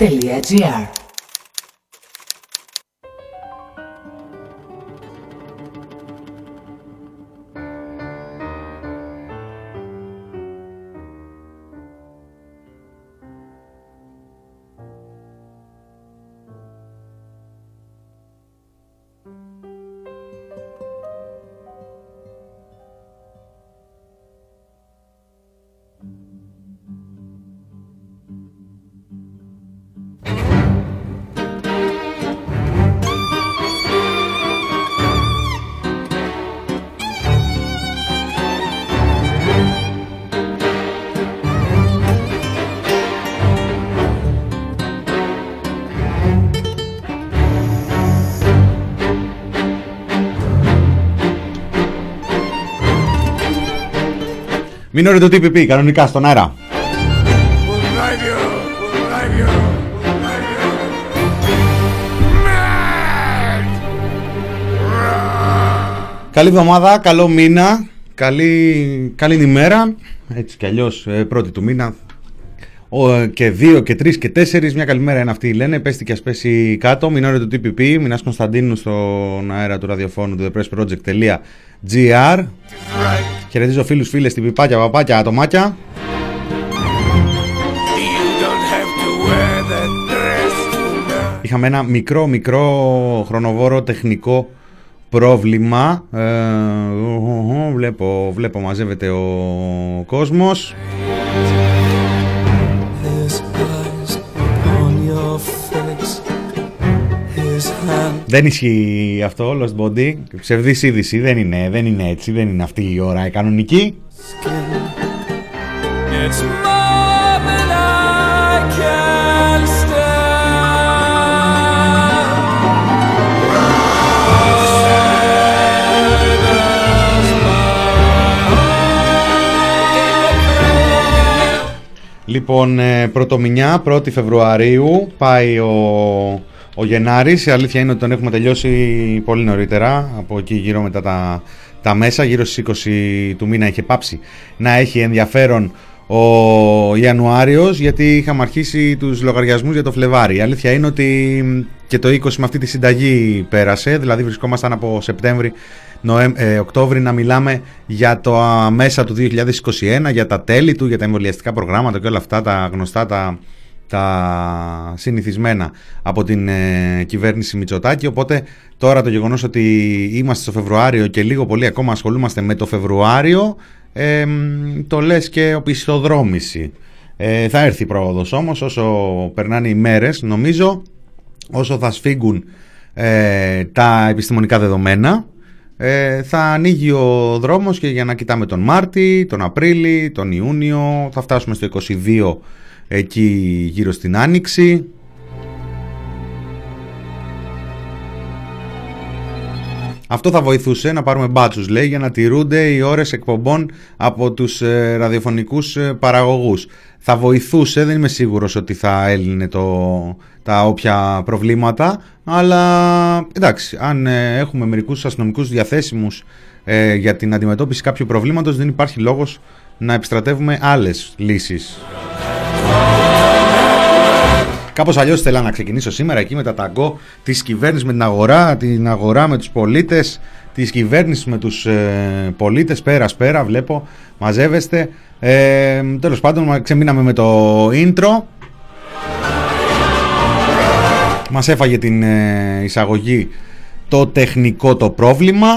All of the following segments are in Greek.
Ateliê. Μην το TPP, κανονικά στον αέρα. Καλή εβδομάδα, καλό μήνα, καλή, καλή ημέρα, έτσι κι αλλιώς ε, πρώτη του μήνα ο, και δύο και τρεις και τέσσερις. Μια καλημέρα είναι αυτή, λένε. Πέστη και ας πέσει κάτω. Μινόρε του TPP. Μινά Κωνσταντίνου στον αέρα του ραδιοφώνου του thepressproject.gr. Χαιρετίζω φίλους, φίλες, την πιπάκια, παπάκια, ατομάκια. Είχαμε ένα μικρό, μικρό χρονοβόρο τεχνικό πρόβλημα. Ε, βλέπω, βλέπω μαζεύεται ο κόσμος. Δεν ισχύει αυτό, Lost Body. Ψευδής είδηση. Δεν είναι, δεν είναι έτσι. Δεν είναι αυτή η ώρα η κανονική. Λοιπόν, ε, πρωτομηνιά, 1η Φεβρουαρίου, πάει ο ο Γενάρης, η αλήθεια είναι ότι τον έχουμε τελειώσει πολύ νωρίτερα, από εκεί γύρω μετά τα, τα μέσα, γύρω στις 20 του μήνα είχε πάψει να έχει ενδιαφέρον ο Ιανουάριος γιατί είχαμε αρχίσει τους λογαριασμούς για το Φλεβάρι. Η αλήθεια είναι ότι και το 20 με αυτή τη συνταγή πέρασε, δηλαδή βρισκόμασταν από Σεπτέμβρη, Νοέμ, ε, Οκτώβρη να μιλάμε για το μέσα του 2021, για τα τέλη του, για τα εμβολιαστικά προγράμματα και όλα αυτά τα γνωστά τα τα συνηθισμένα από την ε, κυβέρνηση Μητσοτάκη. Οπότε τώρα το γεγονός ότι είμαστε στο Φεβρουάριο και λίγο πολύ ακόμα ασχολούμαστε με το Φεβρουάριο ε, το λες και οπισθοδρόμηση. Ε, θα έρθει η πρόοδος όμως όσο περνάνε οι μέρες νομίζω όσο θα σφίγγουν ε, τα επιστημονικά δεδομένα ε, θα ανοίγει ο δρόμος και για να κοιτάμε τον Μάρτι, τον Απρίλη, τον Ιούνιο θα φτάσουμε στο 22 εκεί γύρω στην Άνοιξη. Αυτό θα βοηθούσε να πάρουμε μπάτσους λέει για να τηρούνται οι ώρες εκπομπών από τους ε, ραδιοφωνικούς ε, παραγωγούς. Θα βοηθούσε, δεν είμαι σίγουρος ότι θα έλυνε το, τα όποια προβλήματα, αλλά εντάξει, αν ε, έχουμε μερικούς αστυνομικούς διαθέσιμους ε, για την αντιμετώπιση κάποιου προβλήματος δεν υπάρχει λόγος να επιστρατεύουμε άλλες λύσεις. Κάπως αλλιώς θέλω να ξεκινήσω σήμερα εκεί με τα ταγκό της κυβέρνησης με την αγορά, την αγορά με τους πολίτες, της κυβέρνησης με τους ε, πολίτες, πέρα πέρα βλέπω, μαζεύεστε. Ε, τέλος πάντων ξεμείναμε με το intro. Μας έφαγε την ε, εισαγωγή το τεχνικό το πρόβλημα.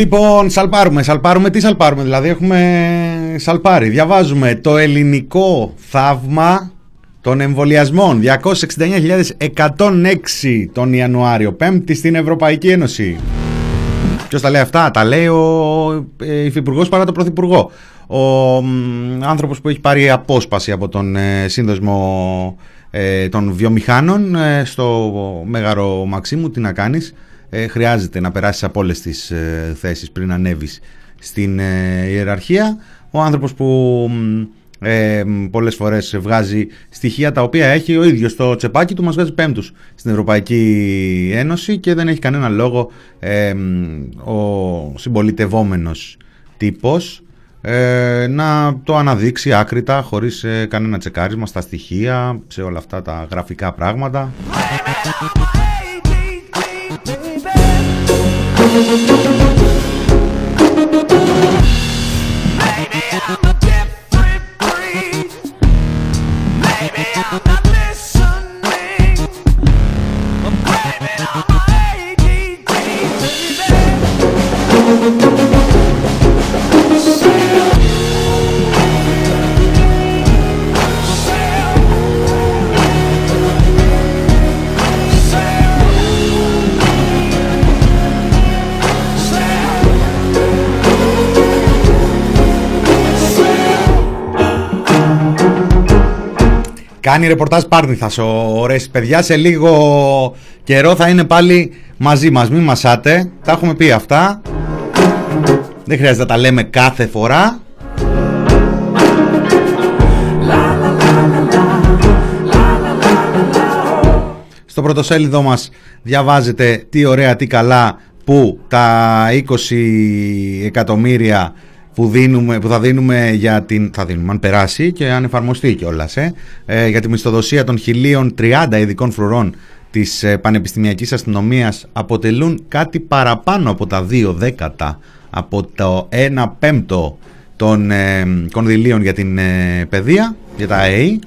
Λοιπόν, σαλπάρουμε, σαλπάρουμε, τι σαλπάρουμε, δηλαδή έχουμε σαλπάρει. Διαβάζουμε το ελληνικό θαύμα των εμβολιασμών. 269.106 τον Ιανουάριο, πέμπτη στην Ευρωπαϊκή Ένωση. Ποιος τα λέει αυτά, τα λέει ο ε, υφυπουργός παρά τον πρωθυπουργό. Ο άνθρωπος που έχει πάρει απόσπαση από τον ε, σύνδεσμο ε, των βιομηχάνων ε, στο Μέγαρο Μαξίμου. Τι να κάνεις, ε, χρειάζεται να περάσεις από όλες τις ε, θέσεις πριν ανέβεις στην ιεραρχία. Ο άνθρωπος που ε, πολλές φορές βγάζει στοιχεία τα οποία έχει ο ίδιος στο τσεπάκι του μας βγάζει πέμπτους στην Ευρωπαϊκή Ένωση και δεν έχει κανένα λόγο ο συμπολιτευόμενος τύπος ε, να το αναδείξει άκρητα χωρίς ε, κανένα τσεκάρισμα στα στοιχεία, σε όλα αυτά τα γραφικά πράγματα. Música Κάνει ρεπορτάζ Πάρνηθας ο Ρέσης παιδιά Σε λίγο καιρό θα είναι πάλι μαζί μας. Μην μασάτε. Τα έχουμε πει αυτά. Δεν χρειάζεται να τα λέμε κάθε φορά. Στο πρωτοσέλιδό μας διαβάζετε τι ωραία, τι καλά που τα 20 εκατομμύρια που, δίνουμε, που θα δίνουμε για την. θα δίνουμε, αν περάσει και αν εφαρμοστεί κιόλας, ε, ε, για τη μισθοδοσία των 1030 ειδικών φρουρών της ε, Πανεπιστημιακής Αστυνομίας αποτελούν κάτι παραπάνω από τα δύο δέκατα από το 1 πέμπτο των ε, κονδυλίων για την ε, παιδεία, για τα ΑΕΗ.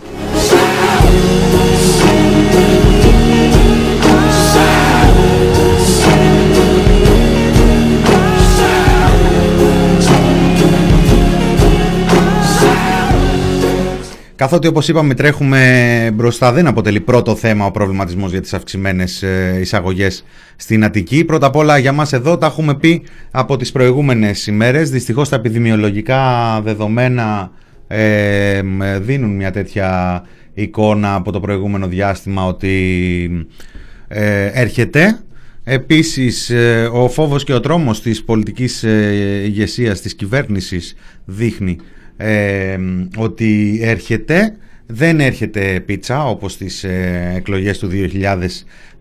Καθότι όπως είπαμε τρέχουμε μπροστά δεν αποτελεί πρώτο θέμα ο προβληματισμός για τις αυξημένες ε, εισαγωγές στην Αττική. Πρώτα απ' όλα για μας εδώ τα έχουμε πει από τις προηγούμενες ημέρες. Δυστυχώς τα επιδημιολογικά δεδομένα ε, δίνουν μια τέτοια εικόνα από το προηγούμενο διάστημα ότι ε, έρχεται. Επίσης ο φόβος και ο τρόμος της πολιτικής ηγεσίας της κυβέρνησης δείχνει ότι έρχεται, δεν έρχεται πίτσα όπως στις ε, εκλογές του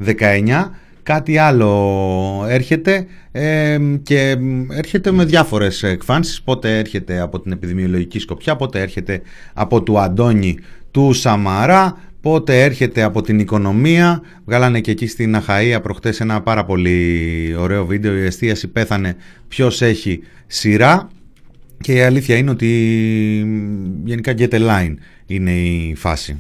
2019, κάτι άλλο έρχεται και έρχεται με διάφορες εκφάνσεις, πότε έρχεται από την επιδημιολογική σκοπιά, πότε έρχεται από του Αντώνη του Σαμαρά, πότε έρχεται από την οικονομία. Βγάλανε και εκεί στην Αχαΐα προχτές ένα πάρα πολύ ωραίο βίντεο, η εστίαση πέθανε ποιος έχει σειρά; Και η αλήθεια είναι ότι γενικά get a line είναι η φάση.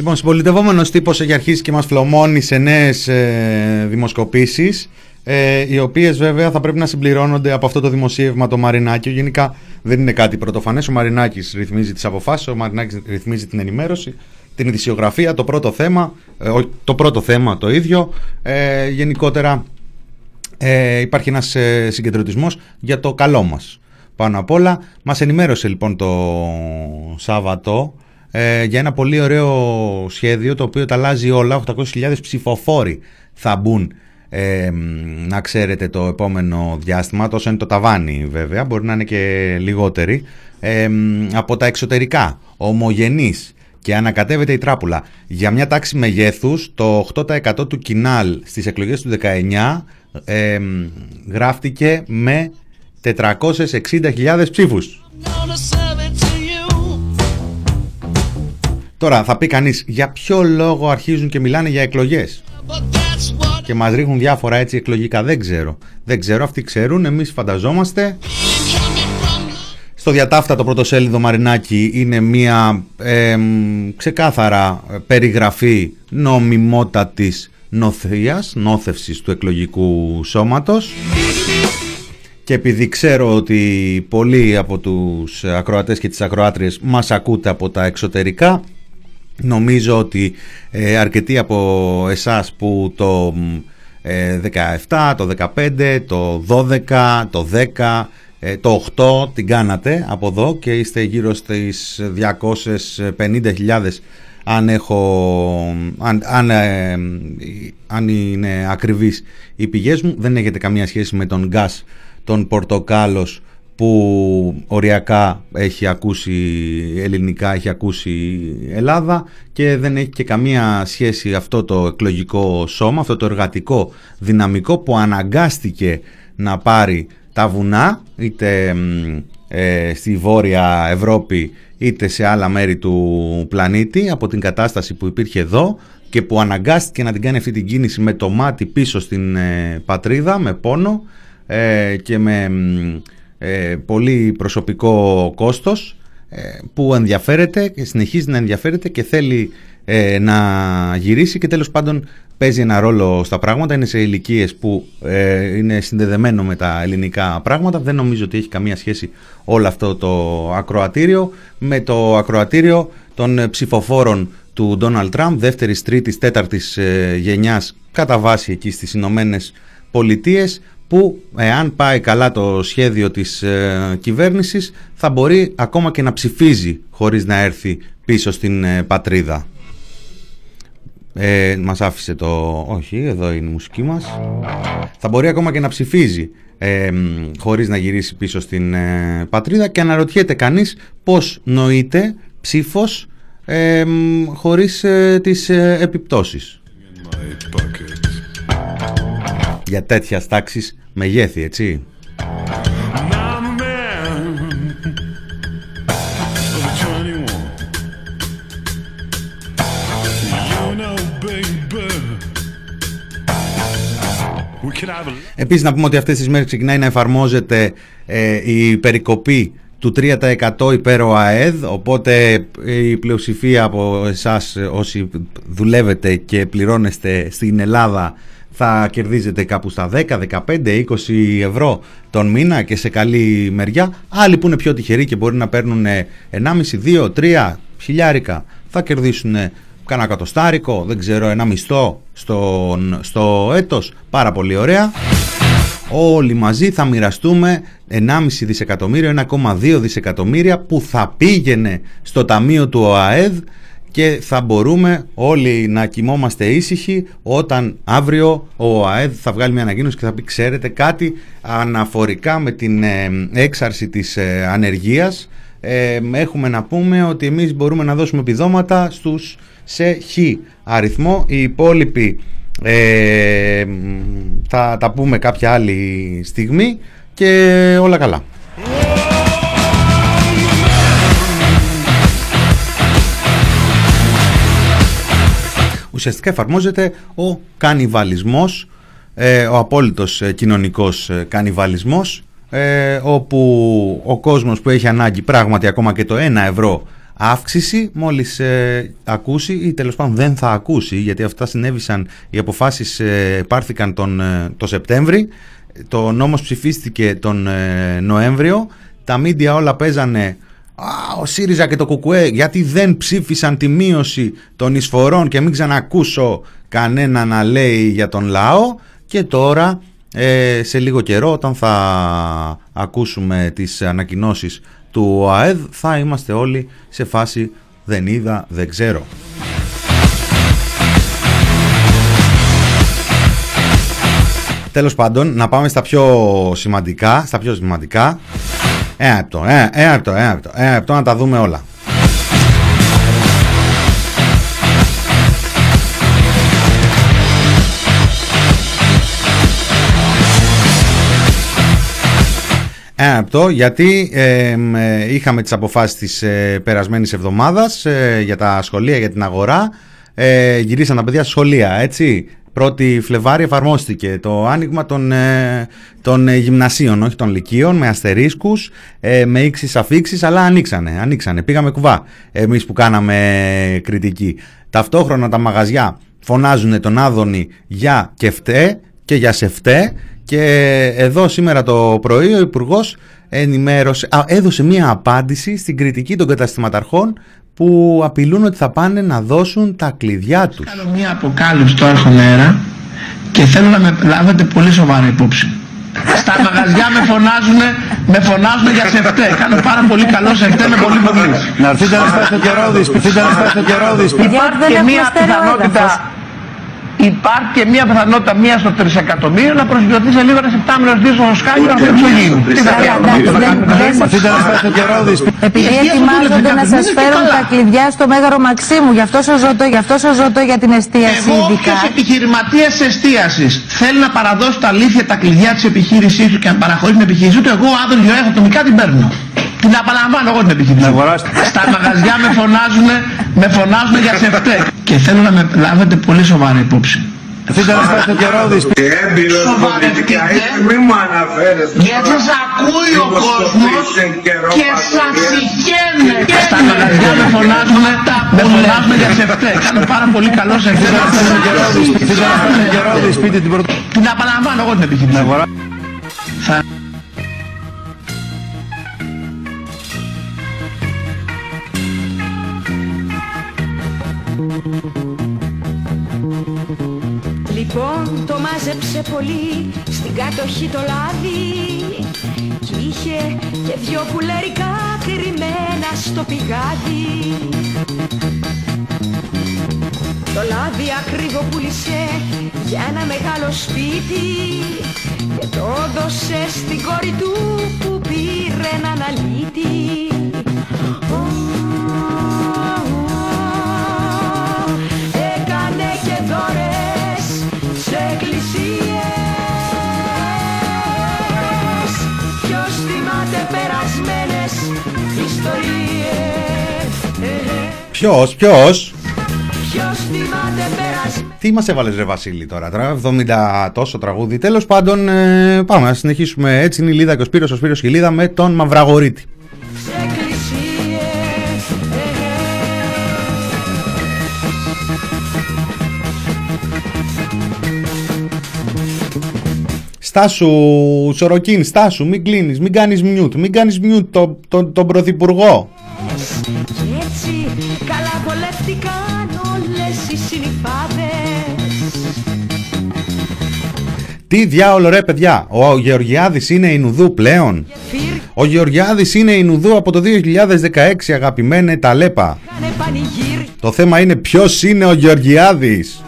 Λοιπόν, συμπολιτευόμενος τύπος έχει αρχίσει και μας φλωμώνει σε νέες ε, δημοσκοπήσεις, ε, οι οποίες βέβαια θα πρέπει να συμπληρώνονται από αυτό το δημοσίευμα το Μαρινάκιο. Γενικά δεν είναι κάτι πρωτοφανές. Ο Μαρινάκης ρυθμίζει τις αποφάσεις, ο Μαρινάκης ρυθμίζει την ενημέρωση, την ειδησιογραφία, το πρώτο θέμα, ε, το πρώτο θέμα το ίδιο. Ε, γενικότερα ε, υπάρχει ένας ε, συγκεντρωτισμός για το καλό μας. Πάνω απ' όλα, μας ενημέρωσε λοιπόν το Σάββατο ε, για ένα πολύ ωραίο σχέδιο το οποίο τα αλλάζει όλα. 800.000 ψηφοφόροι θα μπουν να ξέρετε το επόμενο διάστημα, τόσο είναι το ταβάνι βέβαια, μπορεί να είναι και λιγότεροι, από τα εξωτερικά, ομογενείς και ανακατεύεται η τράπουλα. Για μια τάξη μεγέθους, το 8% του κοινάλ στις εκλογές του 19 γράφτηκε με 460.000 ψήφους. Τώρα θα πει κανείς για ποιο λόγο αρχίζουν και μιλάνε για εκλογές; Και μας ρίχνουν διάφορα έτσι εκλογικά. Δεν ξέρω. Δεν ξέρω, αυτοί ξέρουν, εμείς φανταζόμαστε. Στο διατάφτα πρωτοσέλιδο Μαρινάκη είναι μια ε, ξεκάθαρα περιγραφή νομιμότατης νοθείας, νόθευσης του εκλογικού σώματος και επειδή ξέρω ότι πολλοί από τους ακροατές και τις ακροάτριες μας ακούτε από τα εξωτερικά Νομίζω ότι ε, αρκετοί από εσάς που το ε, 17, το 15, το 12, το 10, ε, το 8 την κάνατε από εδώ και είστε γύρω στις 250.000 αν, έχω, αν, αν, ε, αν είναι ακριβείς οι πηγές μου. Δεν έχετε καμία σχέση με τον γκάς τον πορτοκάλος που οριακά έχει ακούσει ελληνικά, έχει ακούσει Ελλάδα και δεν έχει και καμία σχέση αυτό το εκλογικό σώμα, αυτό το εργατικό δυναμικό που αναγκάστηκε να πάρει τα βουνά είτε ε, στη Βόρεια Ευρώπη είτε σε άλλα μέρη του πλανήτη από την κατάσταση που υπήρχε εδώ και που αναγκάστηκε να την κάνει αυτή την κίνηση με το μάτι πίσω στην ε, πατρίδα, με πόνο ε, και με ε, πολύ προσωπικό κόστος ε, που ενδιαφέρεται και συνεχίζει να ενδιαφέρεται και θέλει ε, να γυρίσει και τέλος πάντων παίζει ένα ρόλο στα πράγματα, είναι σε ηλικίες που είναι συνδεδεμένο με τα ελληνικά πράγματα, δεν νομίζω ότι έχει καμία σχέση όλο αυτό το ακροατήριο με το ακροατήριο των ψηφοφόρων του Ντόναλτ Τραμπ, δεύτερης, τρίτης, τέταρτης γενιάς κατά βάση εκεί στις Ηνωμένες Πολιτείες που εάν πάει καλά το σχέδιο της ε, κυβέρνησης θα μπορεί ακόμα και να ψηφίζει χωρίς να έρθει πίσω στην ε, πατρίδα. Ε, μας άφησε το... όχι, εδώ είναι η μουσική μας. Θα μπορεί ακόμα και να ψηφίζει ε, χωρίς να γυρίσει πίσω στην ε, πατρίδα και αναρωτιέται κανείς πώς νοείται ψήφος ε, χωρίς τις επιπτώσεις για τέτοιας τάξης μεγέθη, έτσι. Επίσης να πούμε ότι αυτές τις μέρες ξεκινάει να εφαρμόζεται ε, η περικοπή του 3% υπέρ ο ΑΕΔ οπότε η πλειοψηφία από εσάς όσοι δουλεύετε και πληρώνεστε στην Ελλάδα θα κερδίζετε κάπου στα 10, 15, 20 ευρώ τον μήνα και σε καλή μεριά. Άλλοι που είναι πιο τυχεροί και μπορεί να παίρνουν 1,5, 2, 3 χιλιάρικα θα κερδίσουν κάνα κατοστάρικο, δεν ξέρω, ένα μισθό στο, στο έτος. Πάρα πολύ ωραία. Όλοι μαζί θα μοιραστούμε 1,5 δισεκατομμύριο, 1,2 δισεκατομμύρια που θα πήγαινε στο ταμείο του ΟΑΕΔ και θα μπορούμε όλοι να κοιμόμαστε ήσυχοι όταν αύριο ο ΑΕΔ θα βγάλει μια ανακοίνωση και θα πει ξέρετε κάτι αναφορικά με την ε, έξαρση της ε, ανεργίας ε, έχουμε να πούμε ότι εμείς μπορούμε να δώσουμε επιδόματα στους σε χ αριθμό οι υπόλοιποι θα τα πούμε κάποια άλλη στιγμή και όλα καλά. Ουσιαστικά εφαρμόζεται ο κανιβαλισμός, ε, ο απόλυτος ε, κοινωνικός ε, κανιβαλισμός, όπου ο κόσμος που έχει ανάγκη πράγματι ακόμα και το 1 ευρώ αύξηση μόλις ακούσει ή τέλος πάντων δεν θα ακούσει γιατί αυτά συνέβησαν, οι αποφάσεις πάρθηκαν τον, το Σεπτέμβρη το νόμος ψηφίστηκε τον Νοέμβριο τα μίντια όλα παίζανε ο ΣΥΡΙΖΑ και το ΚΚΕ γιατί δεν ψήφισαν τη μείωση των εισφορών και μην ξανακούσω κανένα να λέει για τον λαό και τώρα ε, σε λίγο καιρό όταν θα ακούσουμε τις ανακοινώσεις του ΟΑΕΔ θα είμαστε όλοι σε φάση δεν είδα, δεν ξέρω. Τέλος πάντων, να πάμε στα πιο σημαντικά. Στα πιο σημαντικά. Ένα λεπτό, ένα, ένα λεπτό, ένα λεπτό, ένα λεπτό να τα δούμε όλα. Ένα λεπτό, γιατί ε, είχαμε τις αποφάσεις της ε, περασμένης εβδομάδας ε, για τα σχολεία, για την αγορά. Ε, γυρίσαν τα παιδιά σχολεία, έτσι. Πρώτη Φλεβάρι εφαρμόστηκε το άνοιγμα των, ε, των ε, γυμνασίων, όχι των λυκείων, με αστερίσκους, ε, με ίξεις αφήξεις, αλλά ανοίξανε, ανοίξανε, πήγαμε κουβά εμείς που κάναμε κριτική. Ταυτόχρονα τα μαγαζιά φωνάζουν τον Άδωνη για κεφτέ και για σεφτέ και εδώ σήμερα το πρωί ο υπουργός ενημέρωσε, έδωσε μία απάντηση στην κριτική των καταστηματαρχών που απειλούν ότι θα πάνε να δώσουν τα κλειδιά τους. Κάνω μία αποκάλυψη τώρα στον αέρα και θέλω να με λάβετε πολύ σοβαρά υπόψη. Στα μαγαζιά με φωνάζουν, με φωνάζουν για σεφτέ. Κάνω πάρα πολύ καλό σεφτέ με πολύ πολύ. Να έρθετε να σπάσετε και ρόδις, έρθετε να σπάσετε και ρόδις. Υπάρχει και μία πιθανότητα υπάρχει και μια πιθανότητα μίας στο τρισεκατομμύριο να προσγειωθεί σε λίγο ένα επτάμινο δύο στο σκάλι να το γίνει. Τι θα Επειδή ετοιμάζονται να σας φέρουν τα κλειδιά στο Μέγαρο Μαξίμου, γι' αυτό σας ρωτώ, γι' αυτό σας ρωτώ για την εστίαση Εγώ όποιο επιχειρηματίας εστίασης θέλει να παραδώσει τα αλήθεια τα κλειδιά της επιχείρησής του και να παραχωρήσει την επιχείρησή του, εγώ άδων Γιώργο ατομικά την παίρνω. Την απαλαμβάνω εγώ την επιχείρηση. Στα μαγαζιά με φωνάζουν, με φωνάζουν για σεφτέ. Και θέλω να με λάβετε πολύ σοβαρά υπόψη. Αφήστε να σπάσετε και ρόδις. Έμπειρος πολιτικά είσαι, μη μου αναφέρεσαι. Γιατί σας ακούει ο κόσμος και σας συγχαίνε. Στα μαγαζιά με φωνάζουν, με φωνάζουν για σεφτέ. Κάνω πάρα πολύ καλό σεφτέ. Αφήστε να σπάσετε και ρόδις, πείτε την πρώτη. Την απαλαμβάνω εγώ την επιχείρηση. Θα Λοιπόν το μάζεψε πολύ στην κατοχή το λάδι. Κι είχε και δυο πουλερικά κρυμμένα στο πηγάδι. Το λάδι ακριβό πούλησε για ένα μεγάλο σπίτι Και το δώσε στην κόρη του που πήρε έναν αλήτη Ποιος, ποιος, Ποιος θυμάται περασμένες τι μας έβαλες ρε Βασίλη τώρα, τώρα 70 τόσο τραγούδι. Τέλος πάντων ε, πάμε να συνεχίσουμε έτσι είναι η Λίδα και ο Σπύρος, ο Σπύρος και η Λίδα με τον Μαυραγωρίτη. εκκλησίες Στάσου, Σοροκίν, στάσου, μην κλείνεις, μην κάνεις μιούτ, μην κάνεις μιούτ το, το, τον Πρωθυπουργό. Κι έτσι Τι διάολο ρε παιδιά, ο Γεωργιάδης είναι Ινουδού πλέον. Ο Γεωργιάδης είναι Ινουδού από το 2016 αγαπημένε ταλέπα. Κάνε πανηγύρι Το θέμα είναι ποιος είναι ο Γεωργιάδης.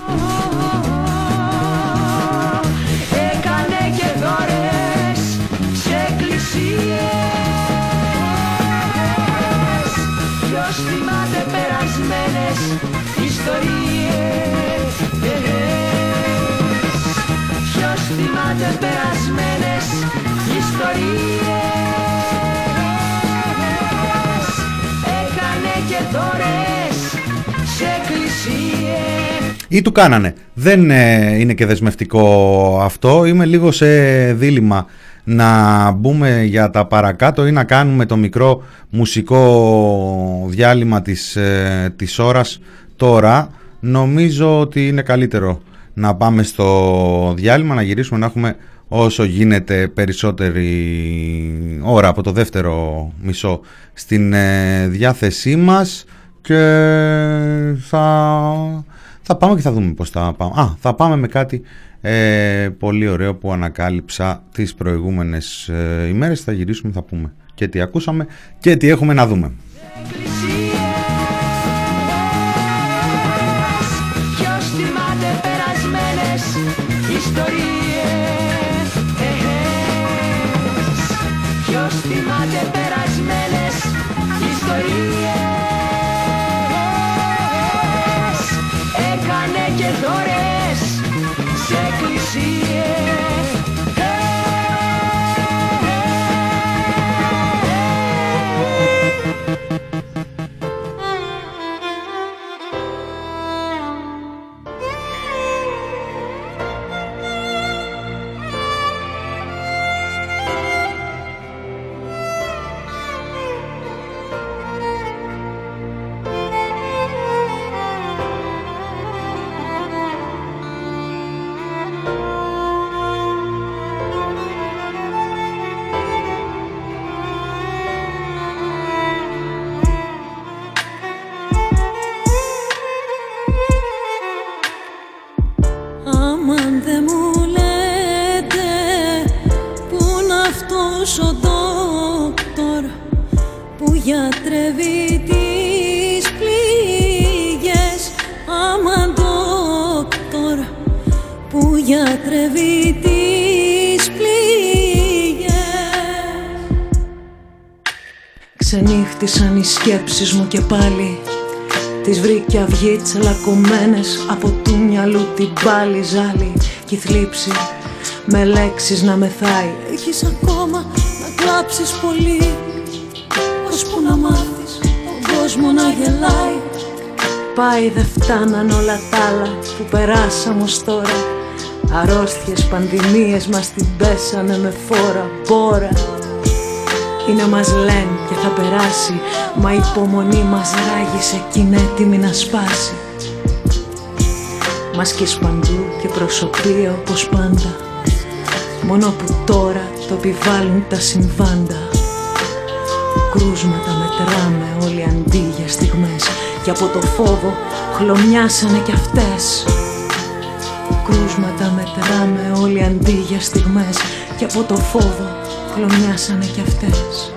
Ή του κάνανε. Δεν ε, είναι και δεσμευτικό αυτό. Είμαι λίγο σε δίλημα να μπούμε για τα παρακάτω ή να κάνουμε το μικρό μουσικό διάλειμμα της, ε, της ώρας τώρα. Νομίζω ότι είναι καλύτερο να πάμε στο διάλειμμα, να γυρίσουμε να έχουμε όσο γίνεται περισσότερη ώρα από το δεύτερο μισό στην ε, διάθεσή μας και θα, θα πάμε και θα δούμε πώς θα πάμε. Α, θα πάμε με κάτι ε, πολύ ωραίο που ανακάλυψα τις προηγούμενες ε, ημέρες. Θα γυρίσουμε, θα πούμε και τι ακούσαμε και τι έχουμε να δούμε. Ποιος και πάλι. Τις βρήκε αυγή τσελακωμένες από του μυαλού την πάλι ζάλη Κι η θλίψη με λέξεις να μεθάει Έχεις ακόμα να κλάψεις πολύ Ώσπου να μάθεις τον κόσμο να γελάει. Πάει δεν φτάναν όλα τα άλλα που περάσαμε ως τώρα. Αρρώστιες, πανδημίες μας την πέσανε με φόρα Μπόρα είναι μας λένε και θα περάσει. Μα η υπομονή μας ράγισε κι είναι έτοιμη να σπάσει. Μάσκες παντού και προσωπία όπως πάντα. Μόνο που τώρα το επιβάλλουν τα συμβάντα. Κρούσματα μετράμε όλοι αντί για στιγμές. Και από το φόβο χλωμιάσανε κι αυτές. Κρούσματα μετράμε όλοι αντί για στιγμές. Και από το φόβο χλωμιάσανε κι αυτές.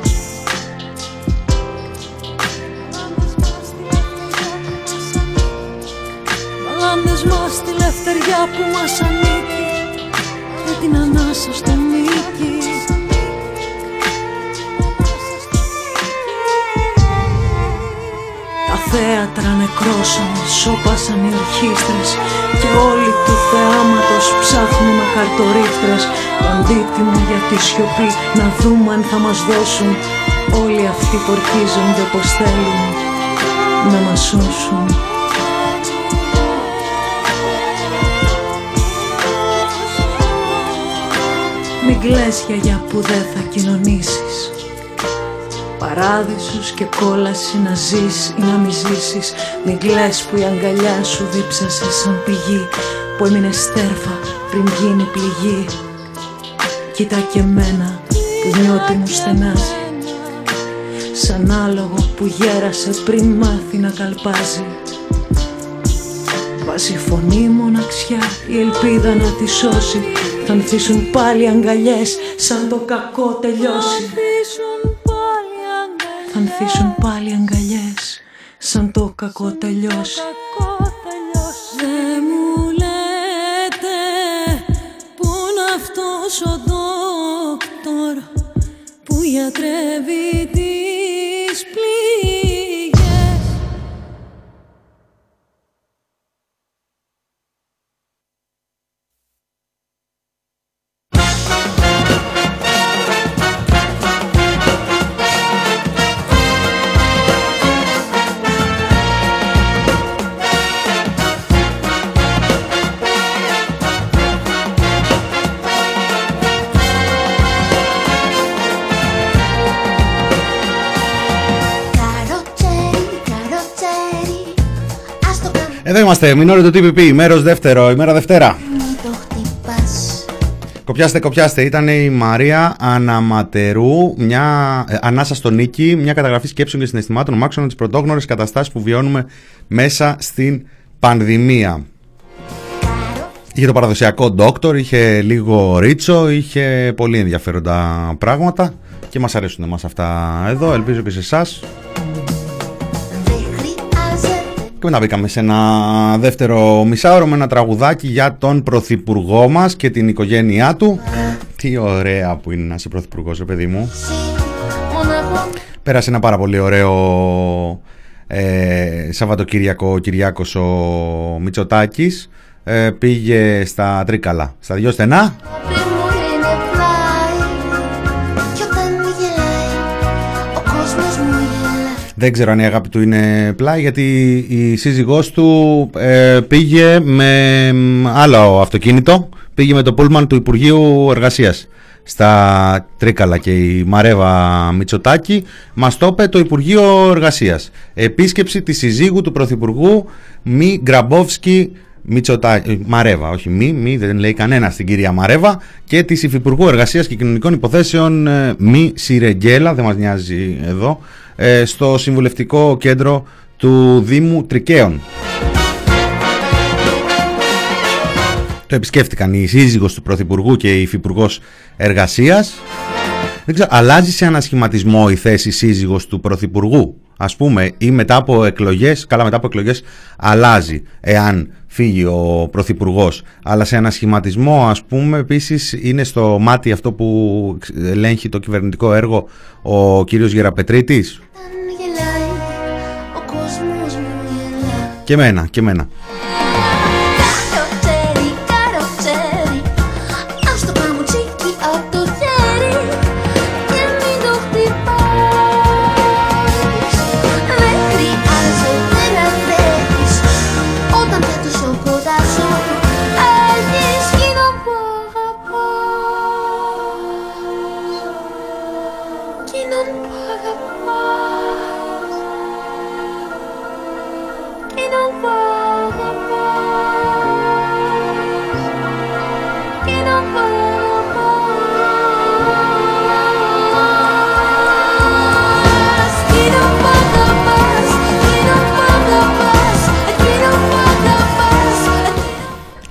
Μαλάντες μας τη λευτεριά που μας ανήκει Και την ανάσα στο νίκη. Τα θέατρα νεκρώσανε, σώπασαν οι ορχήστρες Και όλοι του θεάματος ψάχνουμε χαρτορίχτρες Το αντίτιμο για τη σιωπή να δούμε αν θα μας δώσουν. Όλοι αυτοί που ορκίζονται πως θέλουν να μας σώσουν. Μην κλαις γιαγιά που δεν θα κοινωνήσεις Παράδεισος και κόλαση να ζεις ή να μη ζήσεις. Μην κλαις που η αγκαλιά σου δίψασε σαν πηγή Που έμεινε στέρφα πριν γίνει πληγή. Κοίτα και μένα που νιώτη μου στενάζει Σαν άλογο που γέρασε πριν μάθει να καλπάζει. Βάζει φωνή μοναξιά η ελπίδα να τη σώσει. Θα ανθίσουν πάλι αγκαλιές σαν το κακό τελειώσει Θα ανθίσουν πάλι αγκαλιές σαν το κακό τελειώσει Δεν μου λέτε που είναι αυτός ο δόκτωρ που γιατρεύει είμαστε, μινόρι του TPP, μέρος δεύτερο, ημέρα Δευτέρα. μην το χτυπάς Κοπιάστε, κοπιάστε. Ήταν η Μαρία Αναματερού, μια ε, ανάσα στο νίκη, μια καταγραφή σκέψεων και συναισθημάτων ομάξεων τι πρωτόγνωρε καταστάσεις που βιώνουμε μέσα στην πανδημία. Είχε το παραδοσιακό ντόκτορ, είχε λίγο ρίτσο, είχε πολύ ενδιαφέροντα πράγματα και μας αρέσουν εμάς αυτά εδώ, ελπίζω και σε εσάς. Χρειάζεται Και μετά μπήκαμε σε ένα δεύτερο μισάωρο με ένα τραγουδάκι για τον πρωθυπουργό μας και την οικογένειά του. Τι ωραία που είναι να είσαι πρωθυπουργός, ρε παιδί μου. εσύ Μοναχό Πέρασε ένα πάρα πολύ ωραίο ε, Σαββατοκύριακο ο Κυριάκος ο Μητσοτάκης. Ε, πήγε στα Τρίκαλα, στα δυο στενά. Δεν ξέρω αν η αγάπη του είναι πλάι γιατί η σύζυγός του ε, πήγε με μ, άλλο αυτοκίνητο. Πήγε με το πούλμαν του Υπουργείου Εργασίας στα Τρίκαλα και η Μαρέβα Μητσοτάκη μας το είπε το Υπουργείο Εργασίας. Επίσκεψη της συζύγου του Πρωθυπουργού Μη Γκραμπόφσκι Μητσοτάκη, Μαρέβα, όχι μη, μη, δεν λέει κανένα στην κυρία Μαρέβα και της Υφυπουργού Εργασίας και Κοινωνικών Υποθέσεων ε, Μη Σιρεγγέλα, δεν μας νοιάζει εδώ, ε, στο Συμβουλευτικό Κέντρο του Δήμου Τρικαίων. Το επισκέφτηκαν η σύζυγος του Πρωθυπουργού και η Υφυπουργός Εργασίας. Δεν ξέρω, αλλάζει σε ανασχηματισμό η θέση σύζυγος του Πρωθυπουργού. Ας πούμε, ή μετά από εκλογές, καλά μετά από εκλογές αλλάζει. Εάν φύγει ο Πρωθυπουργός. Αλλά σε ανασχηματισμό, ας πούμε, επίσης είναι στο μάτι αυτό που ελέγχει το κυβερνητικό έργο ο κύριος Γεραπετρίτης. Όταν γελάει ο κόσμος μου γελάει Και εμένα, και εμένα.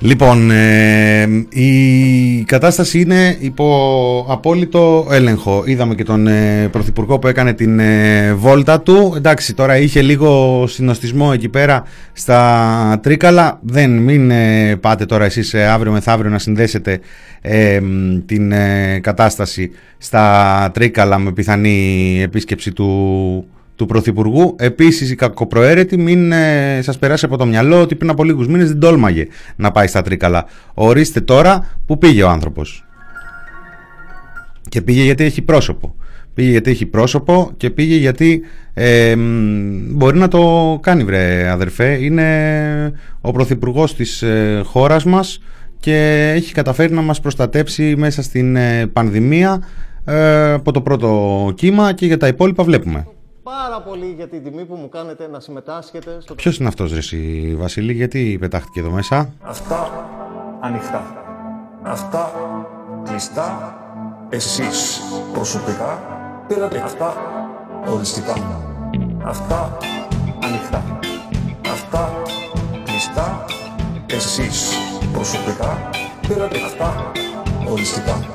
Λοιπόν, ε, η κατάσταση είναι υπό απόλυτο έλεγχο. Είδαμε και τον ε, Πρωθυπουργό που έκανε την ε, βόλτα του. Εντάξει, τώρα είχε λίγο συνοστισμό εκεί πέρα στα Τρίκαλα. Δεν, μην ε, πάτε τώρα εσείς ε, αύριο μεθαύριο να συνδέσετε ε, μ, την ε, κατάσταση στα Τρίκαλα με πιθανή επίσκεψη του του Πρωθυπουργού. Επίσης, η κακοπροαίρετη, μην ε, σας περάσει από το μυαλό ότι πριν από λίγους μήνες δεν τόλμαγε να πάει στα Τρίκαλα. Ορίστε τώρα που πήγε ο άνθρωπος. Και πήγε γιατί έχει πρόσωπο. Πήγε γιατί έχει πρόσωπο και πήγε γιατί ε, μ, μπορεί να το κάνει βρε αδερφέ. Είναι ο Πρωθυπουργός της ε, χώρας μας και έχει καταφέρει να μας προστατέψει μέσα στην ε, πανδημία ε, από το πρώτο κύμα και για τα υπόλοιπα βλέπουμε. Πάρα πολύ για την τιμή που μου κάνετε να συμμετάσχετε στο Ποιος είναι αυτός ρε εσύ, Βασίλη, γιατί πετάχτηκε εδώ μέσα; Αυτά ανοιχτά. Αυτά κλειστά. Εσείς προσωπικά πήρατε αυτά οριστικά. Αυτά ανοιχτά. Αυτά κλειστά. Εσείς προσωπικά πήρατε αυτά οριστικά.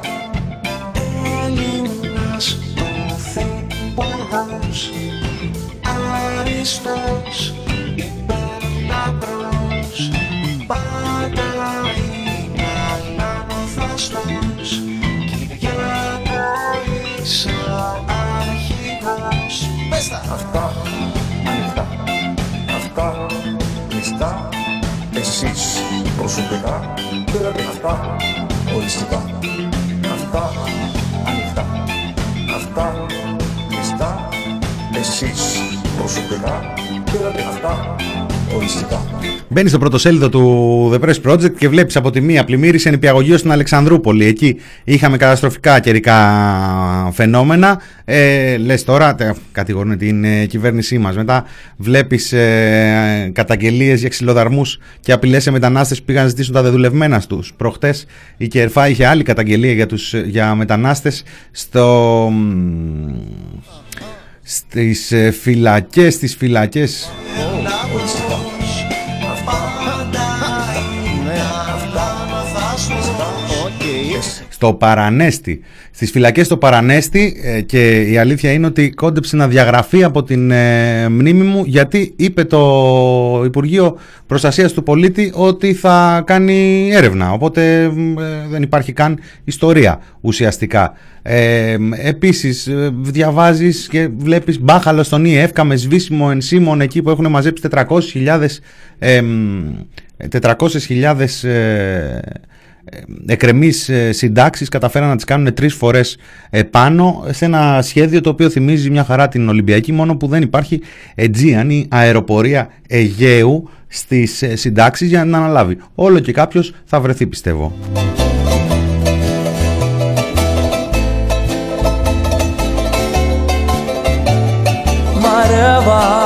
Πρωθυπουργός Αριστός υπερλαμπρός Πάντα είναι αναφαστός Κυριάκοης αρχηγός Αυτά ανοιχτά Αυτά κλειστά Εσείς προσωπικά πήρατε αυτά οριστικά Αυτά Εσείς προσωπικά πήρατε αυτά οριστικά Μπαίνεις στο πρωτοσέλιδο του The Press Project και βλέπεις από τη μία πλημμύρισε νηπιαγωγείο στην Αλεξανδρούπολη. Εκεί είχαμε καταστροφικά καιρικά φαινόμενα. Ε, Λες τώρα, τε, κατηγορούν την ε, κυβέρνησή μας. Μετά βλέπεις ε, καταγγελίες για ξυλοδαρμούς και απειλές σε μετανάστες που πήγαν να ζητήσουν τα δεδουλευμένα τους. Προχτές η ΚΕΡΦΑ είχε άλλη καταγγελία για, τους, για μετανάστες στο. Μ, Στις ε, φυλακές, στις φυλακές στο Παρανέστη. Στις φυλακές στο Παρανέστη ε, και η αλήθεια είναι ότι κόντεψε να διαγραφεί από την ε, μνήμη μου γιατί είπε το Υπουργείο Προστασίας του Πολίτη ότι θα κάνει έρευνα. Οπότε ε, δεν υπάρχει καν ιστορία ουσιαστικά. Ε, επίσης ε, διαβάζεις και βλέπεις μπάχαλο στον ΙΕΦΚΑ με σβήσιμο ενσύμων εκεί που έχουν μαζέψει 400.000 ε, 400.000 ε, εκρεμείς ε, συντάξεις καταφέραν να τις κάνουν τρεις φορές πάνω σε ένα σχέδιο το οποίο θυμίζει μια χαρά την Ολυμπιακή μόνο που δεν υπάρχει Aegean ή αεροπορία Αιγαίου στις ε, συντάξεις για να αναλάβει. Όλο και κάποιος θα βρεθεί πιστεύω. Mareva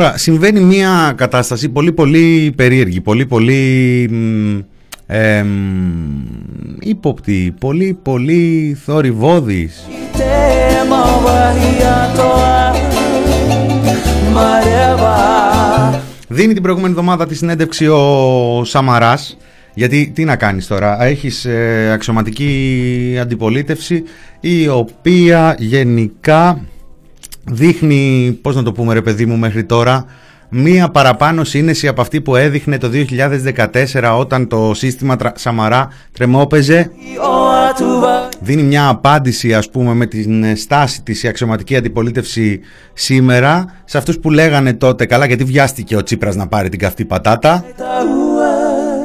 Τώρα συμβαίνει μια κατάσταση πολύ πολύ περίεργη, πολύ πολύ μ, εμ, ύποπτη, πολύ πολύ θορυβόδης. Tema bahia toa Mareva Δίνει την προηγούμενη εβδομάδα τη συνέντευξη ο Σαμαράς γιατί τι να κάνεις τώρα, έχεις ε, αξιωματική αντιπολίτευση η οποία γενικά δείχνει, πώς να το πούμε ρε παιδί μου μέχρι τώρα, μία παραπάνω σύνεση από αυτή που έδειχνε το 2014 όταν το σύστημα τρα- Σαμαρά τρεμόπαιζε. Oa tuva Δίνει μια απάντηση ας πούμε με την ε, στάση της η αξιωματική αντιπολίτευση σήμερα σε αυτούς που λέγανε τότε καλά γιατί βιάστηκε ο Τσίπρας να πάρει την καυτή πατάτα.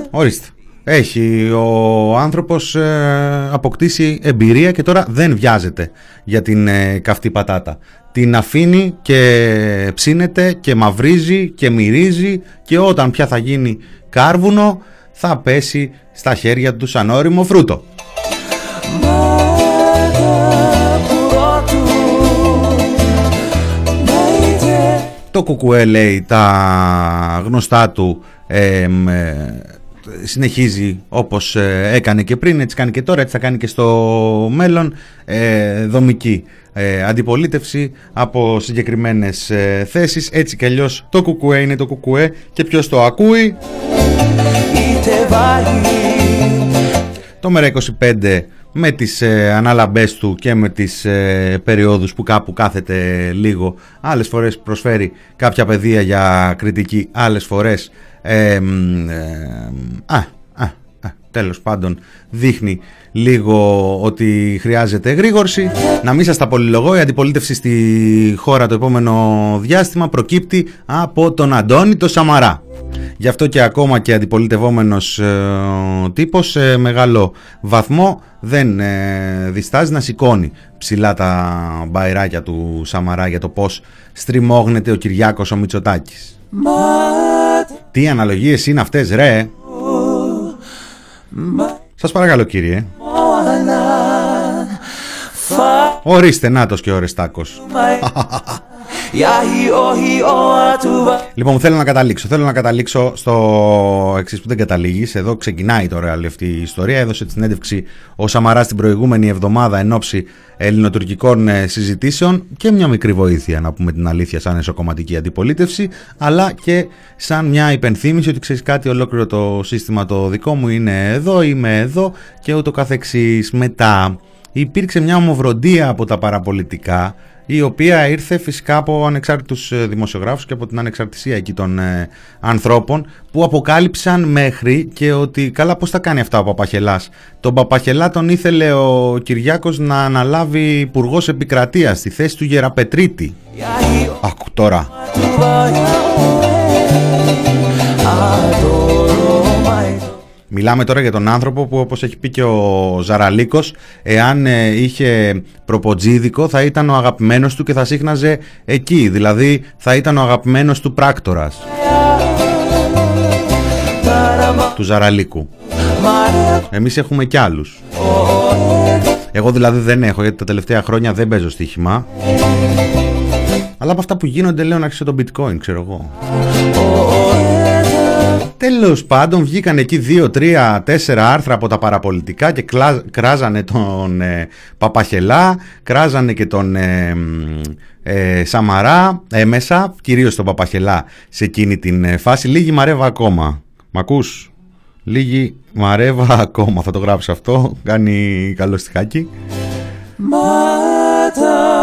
Ορίστε. Έχει ο άνθρωπος ε, αποκτήσει εμπειρία και τώρα δεν βιάζεται για την ε, καυτή πατάτα. Την αφήνει και ψήνεται και μαυρίζει και μυρίζει και όταν πια θα γίνει κάρβουνο θα πέσει στα χέρια του σαν όριμο φρούτο. Το κουκουέ λέει τα γνωστά του εμ, ε, συνεχίζει όπως ε, έκανε και πριν, έτσι κάνει και τώρα, έτσι θα κάνει και στο μέλλον. Ε, δομική ε, αντιπολίτευση από συγκεκριμένες ε, θέσεις. Έτσι κι αλλιώς το κουκουέ είναι το κουκουέ και ποιος το ακούει. Ite vai το ΜΕΡΑ25 με τις ε, αναλαμπές του και με τις ε, περιόδους που κάπου κάθεται λίγο άλλες φορές προσφέρει κάποια παιδεία για κριτική άλλες φορές ε, μ, ε, α, α, α, τέλος πάντων δείχνει λίγο ότι χρειάζεται γρήγορση να μην σας τα πολυλογώ η αντιπολίτευση στη χώρα το επόμενο διάστημα προκύπτει από τον Αντώνη το Σαμαρά Γι' αυτό και ακόμα και αντιπολιτευόμενος ε, τύπος σε μεγάλο βαθμό δεν ε, διστάζει να σηκώνει ψηλά τα μπαϊράκια του Σαμαρά για το πώς στριμώγνεται ο Κυριάκος ο Μητσοτάκης. Τι αναλογίες είναι αυτές ρε. Σας παρακαλώ κύριε. Ορίστε νάτος και ο Ρεστάκος. Yahi ohi oa tuva Λοιπόν, θέλω να καταλήξω. Θέλω να καταλήξω στο εξής που δεν καταλήγεις. Εδώ ξεκινάει τώρα όλη αυτή η ιστορία. Έδωσε τη συνέντευξη ο Σαμαρά την προηγούμενη εβδομάδα εν ώψη ελληνοτουρκικών ε, συζητήσεων και μια μικρή βοήθεια, να πούμε την αλήθεια, σαν εσωκομματική αντιπολίτευση, αλλά και σαν μια υπενθύμηση ότι ξέρεις κάτι, ολόκληρο το σύστημα το δικό μου είναι εδώ, είμαι εδώ και ούτω καθεξής. Μετά υπήρξε μια ομοβροντία από τα παραπολιτικά η οποία ήρθε φυσικά από ανεξάρτητους ε, δημοσιογράφους και από την ανεξαρτησία εκεί των ε, ανθρώπων που αποκάλυψαν μέχρι και ότι καλά πώς θα κάνει αυτά ο Παπαχελάς. Τον Παπαχελά τον ήθελε ο Κυριάκος να αναλάβει υπουργός επικρατείας στη θέση του Γεραπετρίτη. Άκου τώρα. Μιλάμε τώρα για τον άνθρωπο που όπως έχει πει και ο Ζαραλίκος εάν ε, είχε προποτζίδικο θα ήταν ο αγαπημένος του και θα σύχναζε εκεί. Δηλαδή θα ήταν ο αγαπημένος του πράκτορας. Του Ζαραλίκου. Εμείς έχουμε κι άλλους. Εγώ δηλαδή δεν έχω γιατί τα τελευταία χρόνια δεν παίζω στοίχημα. Αλλά από αυτά που γίνονται λέω να αρχίσω το bitcoin ξέρω εγώ Τέλος πάντων βγήκαν εκεί 2, 3, 4 άρθρα από τα παραπολιτικά και κλά, κράζανε τον ε, Παπαχελά, κράζανε και τον ε, ε, Σαμαρά ε, μέσα, κυρίως τον Παπαχελά σε εκείνη την ε, φάση. Λίγη μαρέβα ακόμα. Μ' ακούς; Λίγη μαρέβα ακόμα. Θα το γράψω αυτό. Κάνει καλό στιχάκι. Mata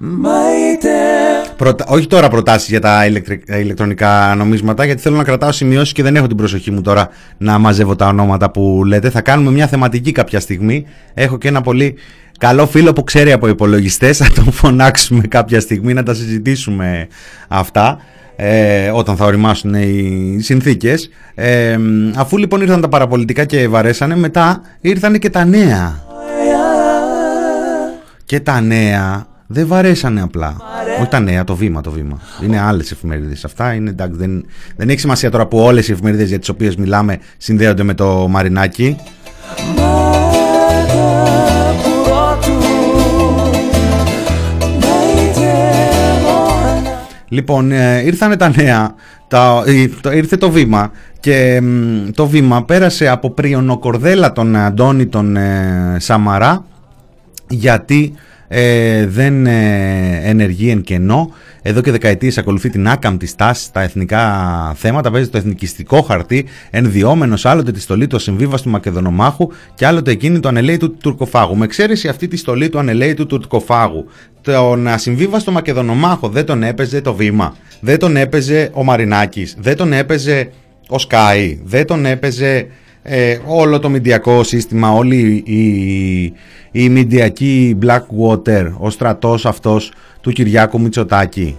puratu Maite Προτα... Όχι τώρα προτάσεις για τα ηλεκτρι- τα ηλεκτρονικά νομίσματα, γιατί θέλω να κρατάω σημειώσεις και δεν έχω την προσοχή μου τώρα να μαζεύω τα ονόματα που λέτε. Θα κάνουμε μια θεματική κάποια στιγμή. Έχω και ένα πολύ καλό φίλο που ξέρει από υπολογιστές. Θα τον φωνάξουμε κάποια στιγμή να τα συζητήσουμε αυτά. Ε, όταν θα οριμάσουν οι συνθήκες ε, αφού λοιπόν ήρθαν τα παραπολιτικά και βαρέσανε μετά ήρθαν και τα νέα και τα νέα δεν βαρέσανε απλά. Όχι τα νέα, το βήμα, το βήμα. Είναι άλλες εφημερίδες. Αυτά είναι εντάξει. Δεν, δεν έχει σημασία τώρα που όλες οι εφημερίδες για τις οποίες μιλάμε συνδέονται με το Μαρινάκι. puratu Maite Λοιπόν, ε, ήρθανε τα νέα, τα, ε, το- ήρθε το βήμα και μ, το βήμα πέρασε από πριονοκορδέλα τον Αντώνη τον ε, Σαμαρά γιατί ε, δεν ε, ενεργεί εν κενό. Εδώ και δεκαετίες ακολουθεί την άκαμπτη στάση στα εθνικά θέματα, παίζει το εθνικιστικό χαρτί, ενδιόμενος άλλοτε τη στολή του ασυμβίβαστου Μακεδονομάχου και άλλοτε εκείνη του ανελαίητου Τουρκοφάγου. Με εξαίρεση αυτή τη στολή του ανελαίητου Τουρκοφάγου. Τον ασυμβίβαστο Μακεδονομάχο δεν τον έπαιζε το βήμα. Δεν τον έπαιζε ο Μαρινάκης. Δεν τον έπαιζε ο Σκάι. Δεν τον έπαιζε ε, όλο το μηντιακό σύστημα, όλη η, η μηντιακή Blackwater, ο στρατός αυτός του Κυριάκου Μητσοτάκη.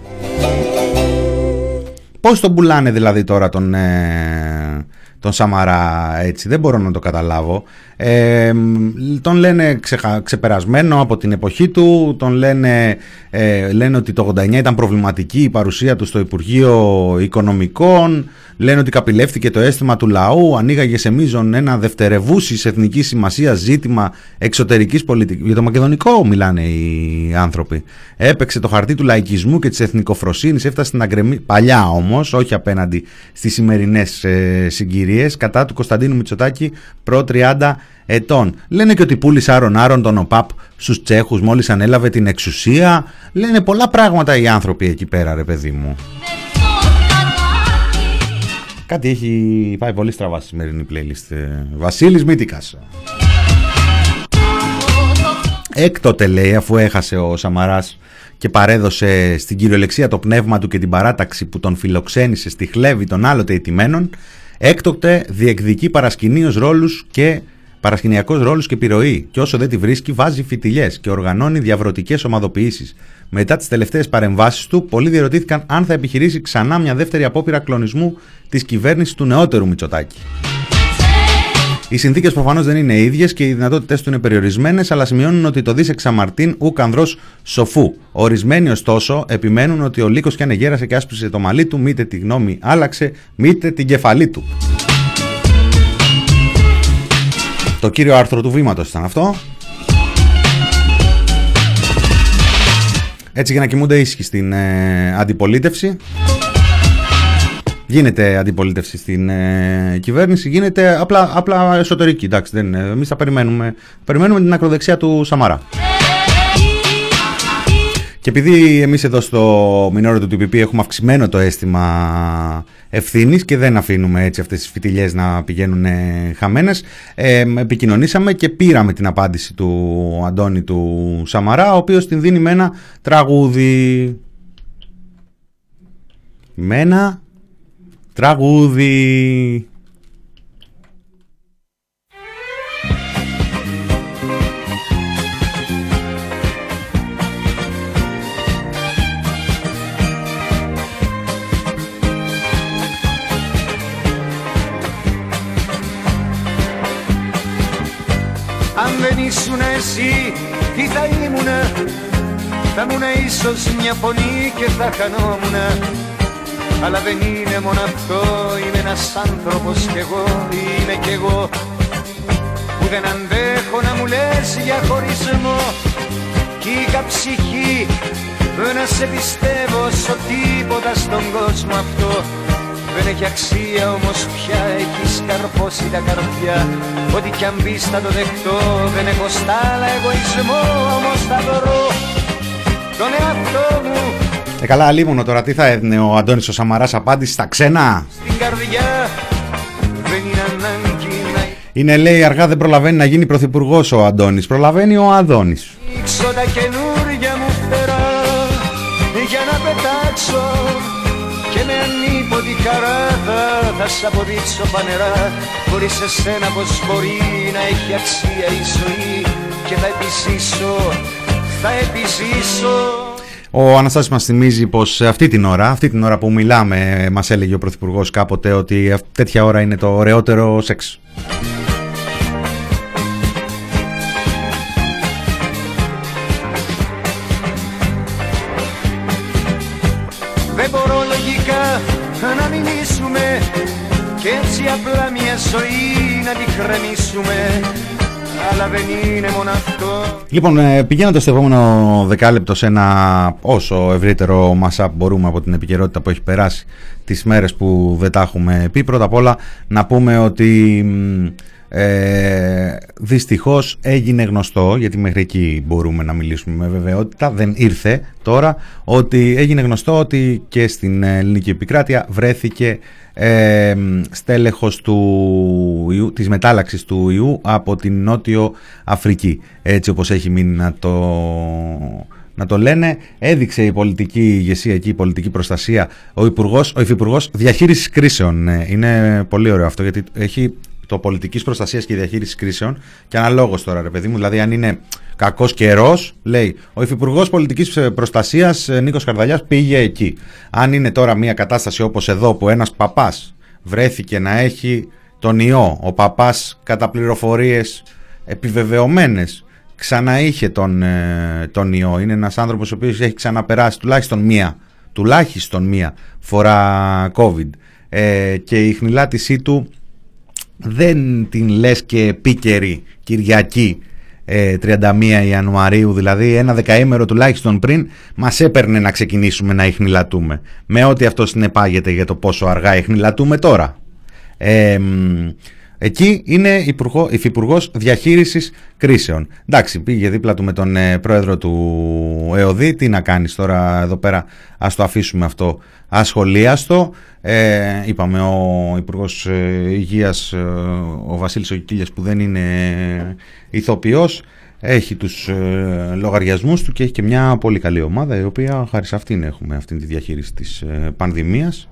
Πώς τον πουλάνε δηλαδή τώρα τον, ε, τον Σαμαρά έτσι, δεν μπορώ να το καταλάβω. Ε, μ, τον λένε ξεχα- ξεπερασμένο από την εποχή του, τον λένε, ε, λένε ότι το 89 ήταν προβληματική η παρουσία του στο Υπουργείο Οικονομικών, λένε ότι καπηλεύτηκε το αίσθημα του λαού, ανοίγαγε σε μείζον ένα δευτερευούσης εθνικής σημασίας ζήτημα εξωτερικής πολιτικής. Για το μακεδονικό μιλάνε οι άνθρωποι. Έπαιξε το χαρτί του λαϊκισμού και της εθνικοφροσύνης, έφτασε στην αγκρεμή, παλιά όμως, όχι απέναντι στις σημερινές ε, συγκυρίες, κατά του Κωνσταντίνου Μητσοτάκη προ 30 ετών. Λένε και ότι πούλησε άρον άρον τον ΟΠΑΠ στους Τσέχους μόλις ανέλαβε την εξουσία. Λένε πολλά πράγματα οι άνθρωποι εκεί πέρα ρε παιδί μου. Κάτι έχει πάει πολύ στραβά στη σημερινή playlist. ε, Βασίλης Μήτικας. Έκτοτε λέει αφού έχασε ο Σαμαράς και παρέδωσε στην κυριολεξία το πνεύμα του και την παράταξη που τον φιλοξένησε στη χλέβη των άλλοτε ηττημένων, έκτοτε διεκδικεί παρασκηνίως ρόλους και παρασκηνιακός ρόλους και επιρροή και όσο δεν τη βρίσκει βάζει φιτιλιές και οργανώνει διαβρωτικές ομαδοποιήσεις. Μετά τις τελευταίες παρεμβάσεις του, πολλοί διερωτήθηκαν αν θα επιχειρήσει ξανά μια δεύτερη απόπειρα κλονισμού της κυβέρνησης του νεότερου Μητσοτάκη. Οι συνθήκες προφανώς δεν είναι ίδιες και οι δυνατότητές του είναι περιορισμένες, αλλά σημειώνουν ότι το δι εξαμαρτίν ουκ ανδρός σοφού. Ορισμένοι ωστόσο επιμένουν ότι ο λύκος κι αν εγέρασε και άσπρισε το μαλλί του, μήτε τη γνώμη άλλαξε, μήτε την κεφαλή του. Το κύριο άρθρο του βήματος ήταν αυτό. Έτσι για να κοιμούνται ήσυχοι στην ε, αντιπολίτευση. Γίνεται αντιπολίτευση στην ε, κυβέρνηση, γίνεται απλά, απλά εσωτερική. Εντάξει, δεν, είναι. εμείς θα περιμένουμε, περιμένουμε την ακροδεξιά του Σαμαρά. Και επειδή εμείς εδώ στο μινόριο του TPP έχουμε αυξημένο το αίσθημα ευθύνης και δεν αφήνουμε έτσι αυτές τις φιτιλιές να πηγαίνουν ε, χαμένες, ε, επικοινωνήσαμε και πήραμε την απάντηση του Αντώνη του Σαμαρά, ο οποίος την δίνει με ένα τραγούδι. Με ένα τραγούδι. Θα ήμουν ίσως μια φωνή και θα χανόμουνα Αλλά δεν είναι μόνο αυτό, είμαι ένας άνθρωπος κι εγώ Είμαι κι εγώ. Που δεν αντέχω να μου λες για χωρισμό Κι είχα ψυχή να σε πιστεύω σ' τίποτα στον κόσμο αυτό δεν έχει αξία όμως πια έχει καρπώσει τα καρδιά Ό,τι κι αν πεις θα το δεχτώ Δεν έχω στάλα εγωισμό όμως θα δωρώ Τον εαυτό μου Ε, καλά, αλίμονο τώρα, τι θα έδινε ο Αντώνης ο Σαμαράς απάντηση στα ξένα; στην καρδιά Δεν είναι ανάγκη να Είναι λέει αργά δεν προλαβαίνει να γίνει πρωθυπουργός ο Αντώνης. Προλαβαίνει ο Αδόνης. ανοίξω τα καινούρια μου φτερά Για να πετάξω και με ανίποτη χαρά θα, θα σ' αποδείξω πανερά. Χωρίς εσένα πως μπορεί να έχει αξία η ζωή. Και θα επιζήσω, θα επιζήσω. Ο Αναστάσης μας θυμίζει πως αυτή την ώρα, αυτή την ώρα που μιλάμε, μας έλεγε ο Πρωθυπουργός κάποτε ότι αυ- τέτοια ώρα είναι το ωραιότερο σεξ. Ζωή να τη κρεμίσουμε αλλά δεν είναι μόνο αυτό. Λοιπόν, ε, πηγαίνοντας στο επόμενο δεκάλεπτο σε ένα όσο ευρύτερο mashup μπορούμε από την επικαιρότητα που έχει περάσει τις μέρες που δεν τα έχουμε πει, πρώτα απ' όλα να πούμε ότι μ, ε, δυστυχώς έγινε γνωστό, γιατί μέχρι εκεί μπορούμε να μιλήσουμε με βεβαιότητα, δεν ήρθε τώρα, ότι έγινε γνωστό ότι και στην ελληνική επικράτεια βρέθηκε ε, στέλεχος του ιού, της μετάλλαξης του ιού από την Νότιο Αφρική. Έτσι όπως έχει μείνει να το, να το λένε, έδειξε η πολιτική ηγεσία εκεί, η πολιτική προστασία, ο, υπουργός, ο υφυπουργός διαχείρισης κρίσεων. Ε, Είναι πολύ ωραίο αυτό γιατί έχει το πολιτικής προστασίας και διαχείρισης κρίσεων και αναλόγως τώρα ρε παιδί μου, δηλαδή αν είναι κακός καιρός, λέει ο υφυπουργός πολιτικής προστασίας ε, Νίκος Καρδαλιάς πήγε εκεί. Αν είναι τώρα μια κατάσταση όπως εδώ που ένας παπάς βρέθηκε να έχει τον ιό, ο παπάς κατά πληροφορίες επιβεβαιωμένες ξαναείχε τον, ε, τον ιό. Είναι ένας άνθρωπος ο οποίος έχει ξαναπεράσει τουλάχιστον μία, τουλάχιστον μία φορά COVID ε, και η χνηλάτισή του δεν την λες και επίκαιρη Κυριακή ε, 31 Ιανουαρίου δηλαδή ένα δεκαήμερο τουλάχιστον πριν μας έπαιρνε να ξεκινήσουμε να ιχνηλατούμε με ό,τι αυτό συνεπάγεται για το πόσο αργά ιχνηλατούμε τώρα. Ε, μ, Εκεί είναι υπουργό, υφυπουργός διαχείρισης κρίσεων. Εντάξει, πήγε δίπλα του με τον ε, πρόεδρο του ΕΟΔΗ. Τι να κάνεις τώρα εδώ πέρα, ας το αφήσουμε αυτό ασχολίαστο. Ε, είπαμε ο Υπουργός ε, Υγείας, ε, ο Βασίλης Οκικίλιας που δεν είναι ηθοποιός, έχει τους ε, λογαριασμούς του και έχει και μια πολύ καλή ομάδα η οποία χάρη σε αυτήν έχουμε αυτή τη διαχείριση της ε, πανδημίας.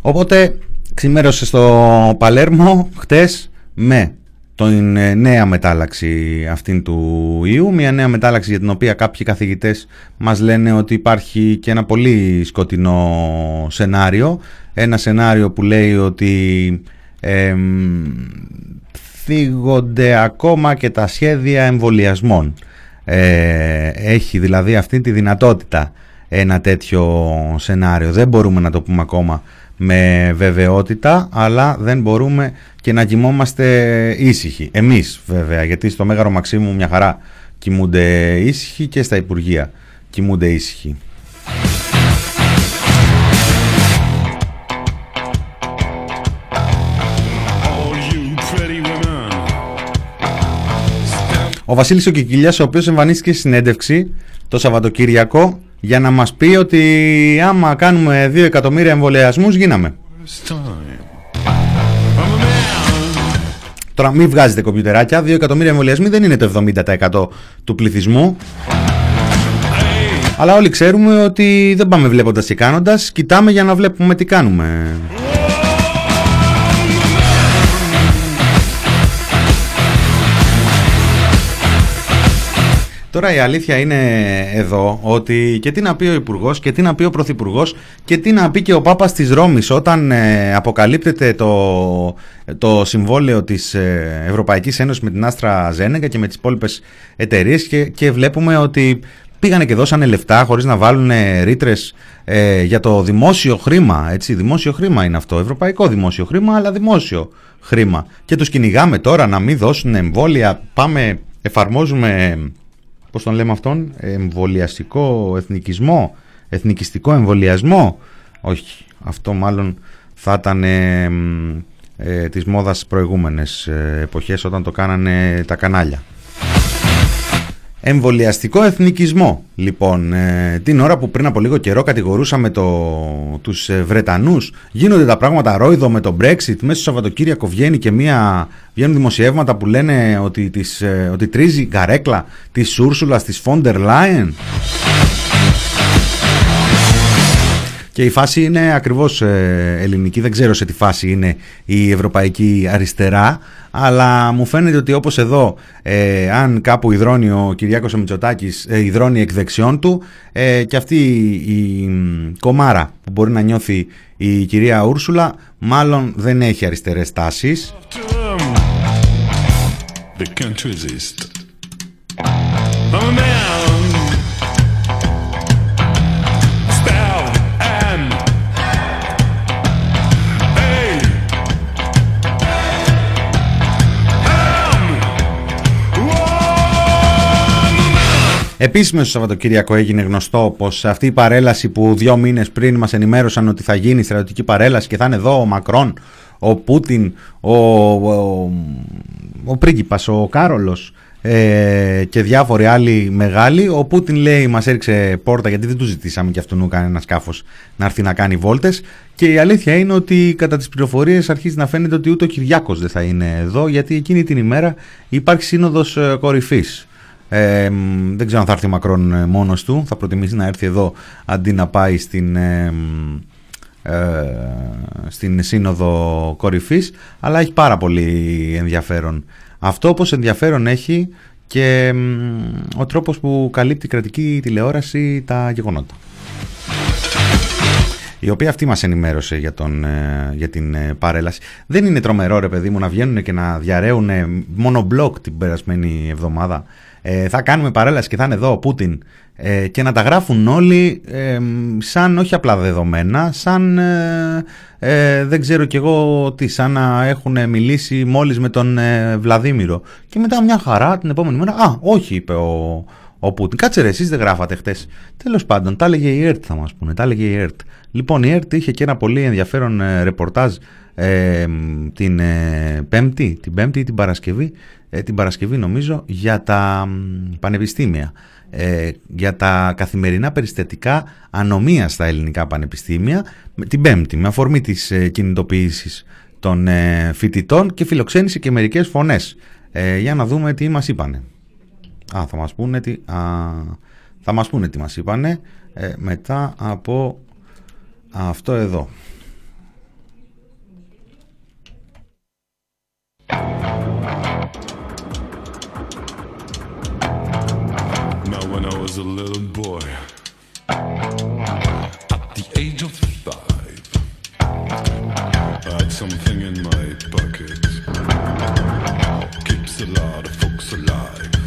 Οπότε ξημέρωσε στο Παλέρμο χτες με την ε, νέα μετάλλαξη αυτήν του ιού, μια νέα μετάλλαξη για την οποία κάποιοι καθηγητές μας λένε ότι υπάρχει και ένα πολύ σκοτεινό σενάριο, ένα σενάριο που λέει ότι εμ, θίγονται ακόμα και τα σχέδια εμβολιασμών. Ε, έχει δηλαδή αυτή τη δυνατότητα ένα τέτοιο σενάριο. Δεν μπορούμε να το πούμε ακόμα με βεβαιότητα, αλλά δεν μπορούμε και να κοιμόμαστε ήσυχοι. Εμείς βέβαια, γιατί στο Μέγαρο Μαξίμου μια χαρά κοιμούνται ήσυχοι και στα Υπουργεία κοιμούνται ήσυχοι. Ο Βασίλης ο Κικίλιας, ο οποίος εμφανίστηκε στη συνέντευξη το Σαββατοκύριακο για να μας πει ότι άμα κάνουμε 2 εκατομμύρια εμβολιασμούς γίναμε. Τώρα μην βγάζετε κομπιουτεράκια, 2 εκατομμύρια εμβολιασμοί δεν είναι το 70% του πληθυσμού. Αλλά όλοι ξέρουμε ότι δεν πάμε βλέποντας και κάνοντας, κοιτάμε για να βλέπουμε τι κάνουμε. Τώρα η αλήθεια είναι εδώ ότι και τι να πει ο Υπουργός και τι να πει ο Πρωθυπουργός και τι να πει και ο Πάπας της Ρώμης όταν ε, αποκαλύπτεται το, το συμβόλαιο της ε, Ευρωπαϊκής Ένωσης με την Άστρα Ζένεγκα και με τις υπόλοιπες εταιρείες και, και βλέπουμε ότι πήγανε και δώσανε λεφτά χωρίς να βάλουν ρήτρες ε, για το δημόσιο χρήμα. Έτσι, δημόσιο χρήμα είναι αυτό. Ευρωπαϊκό δημόσιο χρήμα, αλλά δημόσιο χρήμα. Και τους κυνηγάμε τώρα να μην δώσουν εμβόλια. Πάμε, εφαρμόζουμε πώς τον λέμε αυτόν, εμβολιαστικό εθνικισμό, εθνικιστικό εμβολιασμό. Όχι, αυτό μάλλον θα ήταν ε, ε, της μόδας προηγούμενες ε, εποχές όταν το κάνανε τα κανάλια. Εμβολιαστικό εθνικισμό. Λοιπόν, ε, την ώρα που πριν από λίγο καιρό κατηγορούσαμε το, τους ε, Βρετανούς, γίνονται τα πράγματα ρόιδο με το Brexit. Μέσα στο Σαββατοκύριακο βγαίνει και μία, βγαίνουν δημοσιεύματα που λένε ότι, τις, ε, ότι τρίζει καρέκλα της Ούρσουλας της Φόντερ Λάιεν. Και η φάση είναι ακριβώς ε, ελληνική, δεν ξέρω σε τι φάση είναι η ευρωπαϊκή αριστερά, αλλά μου φαίνεται ότι όπως εδώ, ε, αν κάπου υδρώνει ο Κυριάκος ο Μητσοτάκης, ε, υδρώνει εκ δεξιών του, ε, και αυτή η μ, κομάρα που μπορεί να νιώθει η κυρία Ούρσουλα, μάλλον δεν έχει αριστερές τάσεις. The Επίσης μέσα στο Σαββατοκύριακο έγινε γνωστό πως αυτή η παρέλαση που δύο μήνες πριν μας ενημέρωσαν ότι θα γίνει στρατιωτική παρέλαση και θα είναι εδώ ο Μακρόν, ο Πούτιν, ο, ο, ο πρίγκιπας, ο Κάρολος ε, και διάφοροι άλλοι μεγάλοι. Ο Πούτιν λέει μας έριξε πόρτα γιατί δεν του ζητήσαμε και αυτόν κανένα σκάφος να έρθει να κάνει βόλτες και η αλήθεια είναι ότι κατά τις πληροφορίες αρχίζει να φαίνεται ότι ούτε ο Κυριάκος δεν θα είναι εδώ γιατί εκείνη την ημέρα υπάρχει σύνοδος ε, κορυφής. Ε, δεν ξέρω αν θα έρθει ο Μακρόν ε, μόνος του, θα προτιμήσει να έρθει εδώ αντί να πάει στην, ε, ε, στην σύνοδο κορυφής αλλά έχει πάρα πολύ ενδιαφέρον αυτό όπως ενδιαφέρον έχει και ο τρόπος που καλύπτει η κρατική τηλεόραση τα γεγονότα η οποία αυτή μας ενημέρωσε για, τον, ε, για την ε, παρέλαση. Δεν είναι τρομερό ρε παιδί μου να βγαίνουν και να διαραίουν μόνο μπλοκ την περασμένη εβδομάδα. Ε, θα κάνουμε παρέλαση και θα είναι εδώ ο Πούτιν ε, και να τα γράφουν όλοι ε, σαν όχι απλά δεδομένα, σαν ε, δεν ξέρω κι εγώ τι, σαν να έχουν μιλήσει μόλις με τον Βλαδίμηρο. Και μετά μια χαρά την επόμενη μέρα, α, όχι είπε ο, ο Πούτιν. Κάτσε ρε, εσείς δεν γράφατε χτες. Τέλος πάντων, τα έλεγε η ΕΡΤ θα μας πούνε, τα έλεγε η ΕΡΤ. Λοιπόν, η ΕΡΤ είχε και ένα πολύ ενδιαφέρον ρεπορτάζ την Πέμπτη, την Πέμπτη ή την Παρασκευή, την Παρασκευή νομίζω, για τα πανεπιστήμια ε, για τα καθημερινά περιστατικά ανομίας στα ελληνικά πανεπιστήμια την Πέμπτη με αφορμή της ε, κινητοποίησης των ε, φοιτητών και φιλοξένησε και μερικές φωνές. Ε, για να δούμε τι μας είπανε. Α, θα μας πούνε τι, α, θα μας πούνε τι μας είπανε ε, μετά από αυτό εδώ. was a little boy. At the age of five, I had something in my pocket. Keeps a lot of folks alive.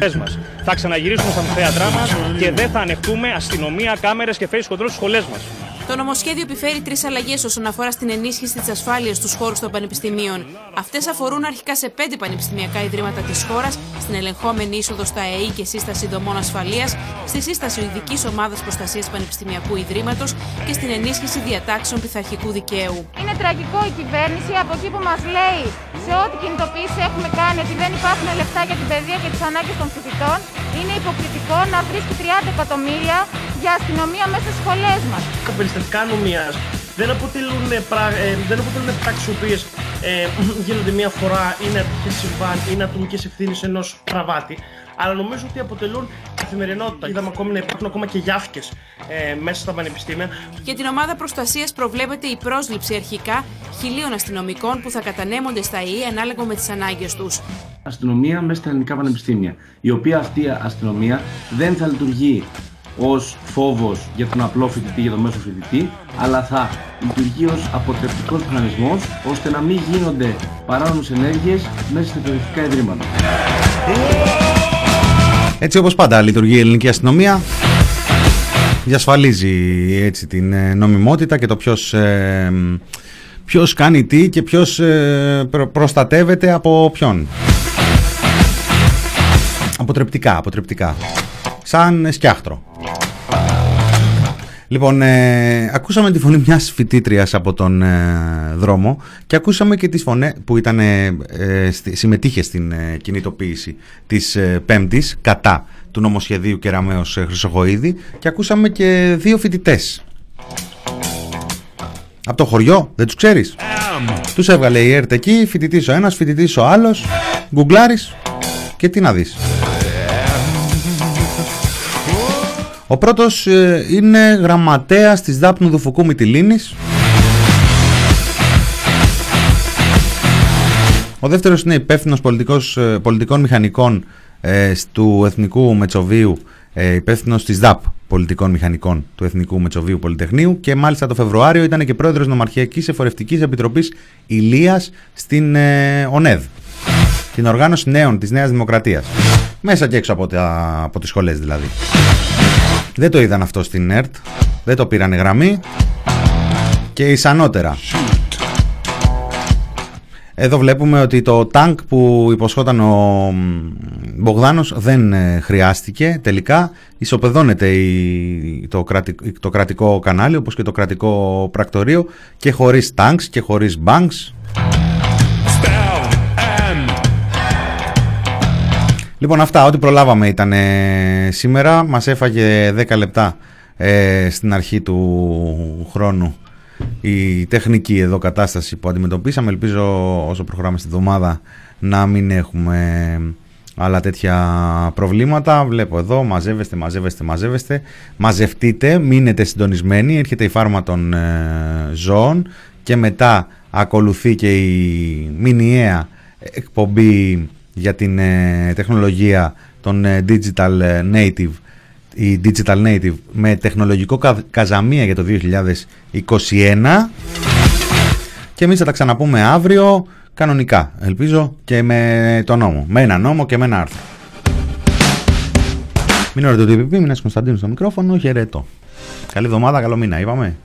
Μας. Θα ξαναγυρίσουμε στα θέατρά μας και δεν θα ανεχτούμε αστυνομία, κάμερες και face control στις σχολές μας. Το νομοσχέδιο επιφέρει τρεις αλλαγές όσον αφορά στην ενίσχυση της ασφάλειας στους χώρους των πανεπιστημίων. Αυτές αφορούν αρχικά σε πέντε πανεπιστημιακά ιδρύματα της χώρας, στην ελεγχόμενη είσοδο στα ΕΕ και σύσταση δομών ασφαλείας, στη σύσταση ειδικής ομάδας προστασίας πανεπιστημιακού ιδρύματος και στην ενίσχυση διατάξεων πειθαρχικού δικαίου. Είναι τραγικό η κυβέρνηση από εκεί που μας λέει σε ό,τι κινητοποίηση έχουμε κάνει ότι δεν υπάρχουν λεφτά για την παιδεία και τις ανάγκες των φοιτητών. Είναι υποκριτικό να βρίσκει 30 εκατομμύρια για αστυνομία μέσα στις σχολές μας. Τα περιστατικά νομίας δεν αποτελούν, πρα, ε, δεν αποτελούν πράξεις οποίες ε, γίνονται μία φορά, είναι ατυχέ συμβάν, είναι ατομικέ ευθύνες ενός πραβάτη. Αλλά νομίζω ότι αποτελούν καθημερινότητα. Είδαμε ακόμη να υπάρχουν ακόμα και γιάφκες ε, μέσα στα πανεπιστήμια. Για την ομάδα προστασίας προβλέπεται η πρόσληψη αρχικά χιλίων αστυνομικών που θα κατανέμονται στα ΙΕ ανάλογα με τις ανάγκες τους. Αστυνομία μέσα στα ελληνικά πανεπιστήμια. Η οποία αυτή η αστυνομία δεν θα λειτουργεί ως φόβος για τον απλό φοιτητή, για τον μέσο φοιτητή, αλλά θα λειτουργεί ως αποτρεπτικός μηχανισμός, ώστε να μην γίνονται παράνομες ενέργειες μέσα στα εκπαιδευτικά ιδρύματα. Έτσι όπως πάντα λειτουργεί η ελληνική αστυνομία, διασφαλίζει έτσι την ε, νομιμότητα και το ποιος, ε, ποιος κάνει τι και ποιος ε, προστατεύεται από ποιον. Αποτρεπτικά, αποτρεπτικά. Σαν σκιάχτρο. Λοιπόν, ε, ακούσαμε τη φωνή μιας φοιτήτριας από τον ε, δρόμο και ακούσαμε και τις φωνές που ήταν, ε, συμμετείχε στην κινητοποίηση της Πέμπτης κατά του νομοσχεδίου Κεραμέως Χρυσοχοίδη και ακούσαμε και δύο φοιτητές. Από το χωριό, δεν τους ξέρεις; Τους έβγαλε η ΕΡΤ εκεί, φοιτητής ο ένας, φοιτητής ο άλλος, γκουγκλάρεις και τι να δεις. Ο πρώτος ε, είναι γραμματέας της Δάπνου Δουφουκού Μητυλίνης. Ο δεύτερος είναι υπεύθυνος ε, πολιτικών μηχανικών ε, του Εθνικού Μετσοβίου, ε, υπεύθυνος της ΔΑΠ πολιτικών μηχανικών του Εθνικού Μετσοβίου Πολυτεχνείου και μάλιστα το Φεβρουάριο ήταν και πρόεδρος Νομαρχιακής Εφορευτικής Επιτροπής Ηλίας στην ε, ΟΝΕΔ, την οργάνωση νέων της Νέας Δημοκρατίας. Μέσα και έξω από, τα, από τις σχολές δηλαδή. Δεν το είδαν αυτό στην ΕΡΤ, δεν το πήραν γραμμή και ισανότερα. Εδώ βλέπουμε ότι το τάγκ που υποσχόταν ο Μπογδάνος δεν ε, χρειάστηκε τελικά. Ισοπεδώνεται η, το, κρατικό, το κρατικό κανάλι όπως και το κρατικό πρακτορείο και χωρίς τάγκς και χωρίς banks. Λοιπόν αυτά, ό,τι προλάβαμε ήταν σήμερα. Μας έφαγε 10 λεπτά ε, στην αρχή του χρόνου η τεχνική εδώ κατάσταση που αντιμετωπίσαμε. Ελπίζω όσο προχωράμε στη εβδομάδα να μην έχουμε άλλα τέτοια προβλήματα. Βλέπω εδώ, μαζεύεστε, μαζεύεστε, μαζεύεστε. Μαζευτείτε, μείνετε συντονισμένοι. Έρχεται η φάρμα των ε, ζώων και μετά ακολουθεί και η μηνιαία εκπομπή για την ε, τεχνολογία των ε, digital native η Digital Native με τεχνολογικό καζαμία για το 2021 και εμείς θα τα ξαναπούμε αύριο κανονικά ελπίζω και με το νόμο. Με ένα νόμο και με ένα άρθρο. Μην ώρα το TPP, Μινάς Κωνσταντίνου στο μικρόφωνο, χαιρετώ. Καλή εβδομάδα, καλό μήνα, είπαμε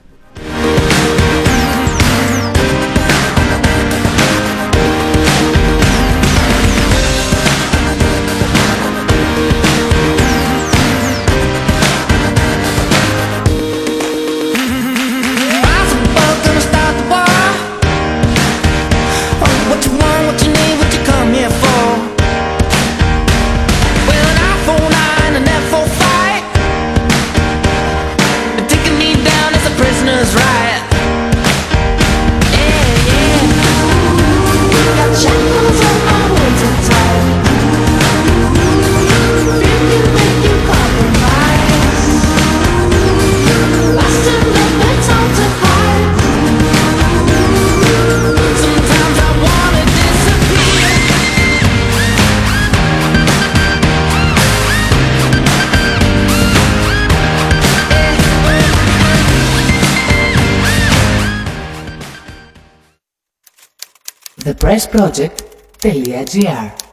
pressproject.gr